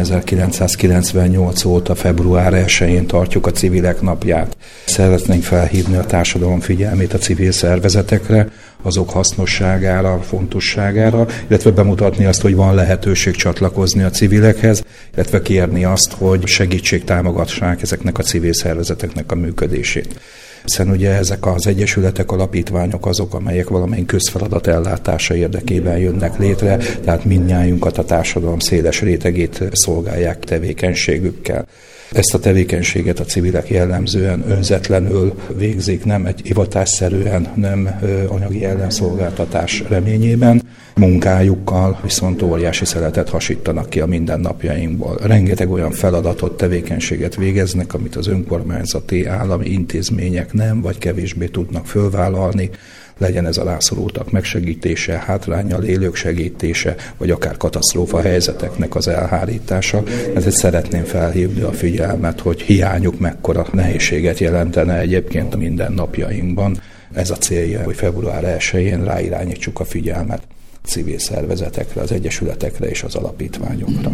1998 óta február 1-én tartjuk a civilek napját. Szeretnénk felhívni a társadalom figyelmét a civil szervezetekre, azok hasznosságára, fontosságára, illetve bemutatni azt, hogy van lehetőség csatlakozni a civilekhez, illetve kérni azt, hogy segítség támogassák ezeknek a civil szervezeteknek a működését hiszen ugye ezek az egyesületek, alapítványok azok, amelyek valamelyik közfeladat ellátása érdekében jönnek létre, tehát mindnyájunkat a társadalom széles rétegét szolgálják tevékenységükkel. Ezt a tevékenységet a civilek jellemzően önzetlenül végzik, nem egy hivatásszerűen, nem anyagi ellenszolgáltatás reményében. Munkájukkal viszont óriási szeletet hasítanak ki a mindennapjainkból. Rengeteg olyan feladatot, tevékenységet végeznek, amit az önkormányzati állami intézmények nem vagy kevésbé tudnak fölvállalni, legyen ez a rászorultak megsegítése, hátrányal élők segítése, vagy akár katasztrófa helyzeteknek az elhárítása. Ezért szeretném felhívni a figyelmet, hogy hiányuk mekkora nehézséget jelentene egyébként a mindennapjainkban. Ez a célja, hogy február 1-én ráirányítsuk a figyelmet civil szervezetekre, az egyesületekre és az alapítványokra.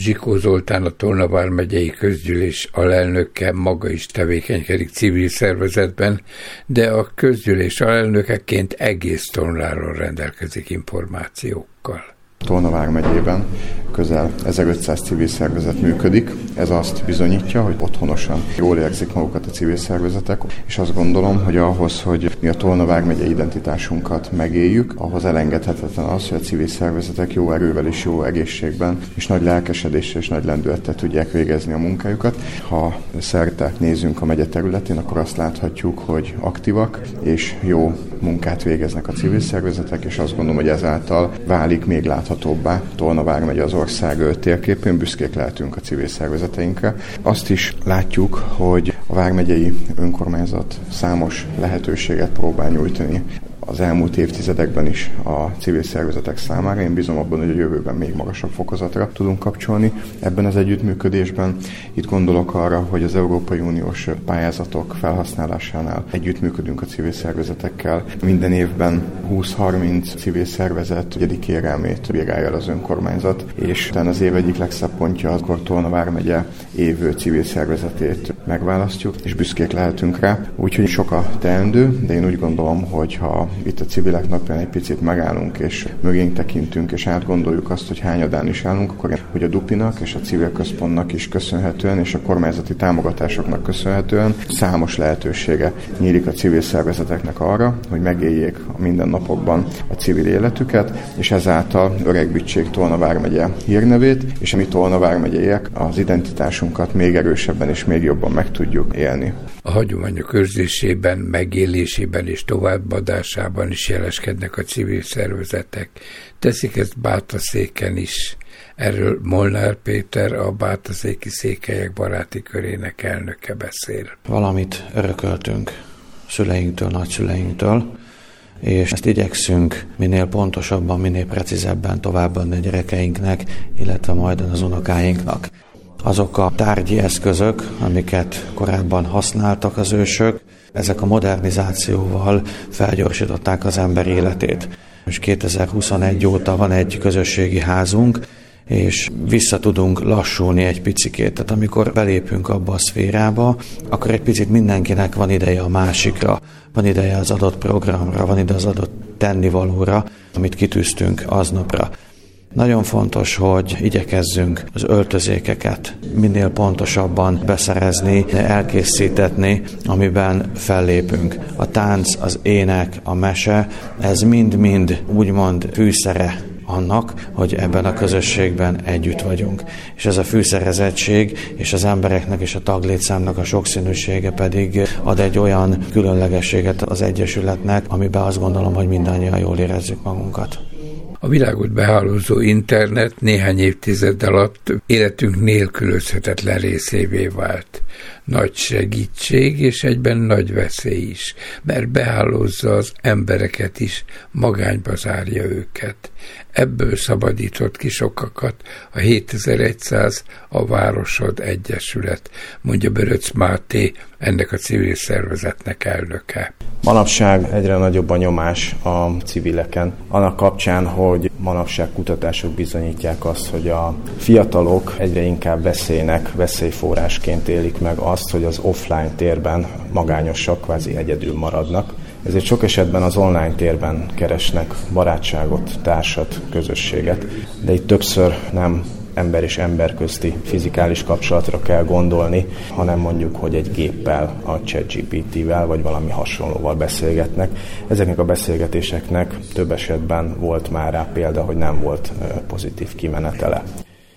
Zsikó Zoltán, a Tolnavár megyei közgyűlés alelnöke maga is tevékenykedik civil szervezetben, de a közgyűlés alelnökeként egész Tolnáról rendelkezik információkkal. Tolnavár megyében közel 1500 civil szervezet működik. Ez azt bizonyítja, hogy otthonosan jól érzik magukat a civil szervezetek, és azt gondolom, hogy ahhoz, hogy mi a Tolnavár megye identitásunkat megéljük, ahhoz elengedhetetlen az, hogy a civil szervezetek jó erővel és jó egészségben, és nagy lelkesedéssel és nagy lendülettel tudják végezni a munkájukat. Ha szerte nézünk a megye területén, akkor azt láthatjuk, hogy aktívak és jó munkát végeznek a civil szervezetek, és azt gondolom, hogy ezáltal válik még láthatóbbá Tolnavár megye az ország térképén, büszkék lehetünk a civil szervezeteinkre. Azt is látjuk, hogy a Vármegyei önkormányzat számos lehetőséget próbál nyújtani az elmúlt évtizedekben is a civil szervezetek számára. Én bízom abban, hogy a jövőben még magasabb fokozatra tudunk kapcsolni ebben az együttműködésben. Itt gondolok arra, hogy az Európai Uniós pályázatok felhasználásánál együttműködünk a civil szervezetekkel. Minden évben 20-30 civil szervezet egyedi kérelmét bírálja el az önkormányzat, és utána az év egyik legszebb pontja, akkor Tolna vármegye évő civil szervezetét megválasztjuk, és büszkék lehetünk rá. Úgyhogy sok a teendő, de én úgy gondolom, hogy ha itt a civilek napján egy picit megállunk, és mögénk tekintünk, és átgondoljuk azt, hogy hányadán is állunk, akkor hogy a Dupinak és a civil központnak is köszönhetően, és a kormányzati támogatásoknak köszönhetően számos lehetősége nyílik a civil szervezeteknek arra, hogy megéljék a mindennapokban a civil életüket, és ezáltal öregbütség Tolna vármegye hírnevét, és mi Tolna vármegyeiek az identitásunkat még erősebben és még jobban meg tudjuk élni. A hagyományok őrzésében, megélésében és továbbadásában Amerikában is jeleskednek a civil szervezetek. Teszik ezt Bátaszéken is. Erről Molnár Péter, a Bátaszéki Székelyek Baráti Körének elnöke beszél. Valamit örököltünk szüleinktől, nagyszüleinktől, és ezt igyekszünk minél pontosabban, minél precízebben továbbadni a gyerekeinknek, illetve majd az unokáinknak. Azok a tárgyi eszközök, amiket korábban használtak az ősök, ezek a modernizációval felgyorsították az ember életét. És 2021 óta van egy közösségi házunk, és vissza tudunk lassulni egy picikét. Tehát amikor belépünk abba a szférába, akkor egy picit mindenkinek van ideje a másikra, van ideje az adott programra, van ide az adott tennivalóra, amit kitűztünk aznapra. Nagyon fontos, hogy igyekezzünk az öltözékeket minél pontosabban beszerezni, elkészítetni, amiben fellépünk. A tánc, az ének, a mese, ez mind-mind úgymond fűszere annak, hogy ebben a közösségben együtt vagyunk. És ez a fűszerezettség és az embereknek és a taglétszámnak a sokszínűsége pedig ad egy olyan különlegességet az Egyesületnek, amiben azt gondolom, hogy mindannyian jól érezzük magunkat. A világot behálózó internet néhány évtized alatt életünk nélkülözhetetlen részévé vált. Nagy segítség és egyben nagy veszély is, mert behálózza az embereket is, magányba zárja őket. Ebből szabadított ki sokakat a 7100 a Városod Egyesület, mondja Böröc Máté, ennek a civil szervezetnek elnöke. Manapság egyre nagyobb a nyomás a civileken. Annak kapcsán, hogy manapság kutatások bizonyítják azt, hogy a fiatalok egyre inkább veszélynek, veszélyforrásként élik meg azt, hogy az offline térben magányosak, kvázi egyedül maradnak ezért sok esetben az online térben keresnek barátságot, társat, közösséget, de itt többször nem ember és ember közti fizikális kapcsolatra kell gondolni, hanem mondjuk, hogy egy géppel, a ChatGPT-vel vagy valami hasonlóval beszélgetnek. Ezeknek a beszélgetéseknek több esetben volt már rá példa, hogy nem volt pozitív kimenetele.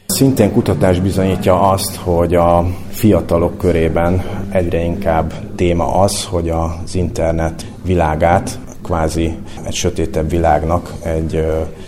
Szintén kutatás bizonyítja azt, hogy a fiatalok körében egyre inkább téma az, hogy az internet világát kvázi egy sötétebb világnak, egy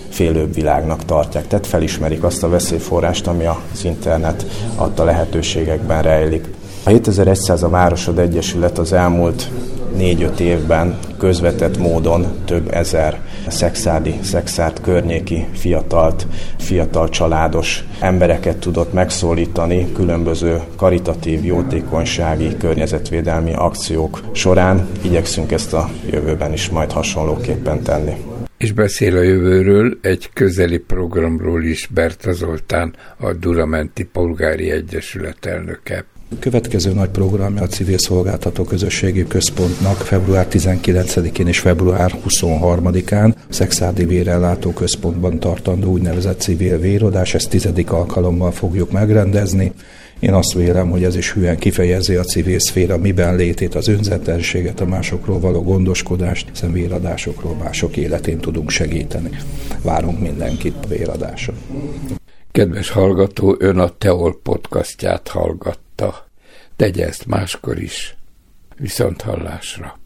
félőbb világnak tartják. Tehát felismerik azt a veszélyforrást, ami az internet adta lehetőségekben rejlik. A 7100 a Városod Egyesület az elmúlt négy-öt évben közvetett módon több ezer szexádi, szexárt környéki fiatalt, fiatal családos embereket tudott megszólítani különböző karitatív, jótékonysági, környezetvédelmi akciók során. Igyekszünk ezt a jövőben is majd hasonlóképpen tenni. És beszél a jövőről egy közeli programról is Berta Zoltán, a Duramenti Polgári Egyesület elnöke. Következő nagy programja a Civil Szolgáltató Közösségi Központnak február 19-én és február 23-án a Szexádi Vérellátó Központban tartandó úgynevezett civil vérodás, ezt tizedik alkalommal fogjuk megrendezni. Én azt vélem, hogy ez is hülyen kifejezi a civil szféra miben létét, az önzetlenséget, a másokról való gondoskodást, hiszen véradásokról mások életén tudunk segíteni. Várunk mindenkit a véradáson. Kedves hallgató, ön a Teol podcastját hallgat megtagadta. Tegye ezt máskor is. Viszont hallásra.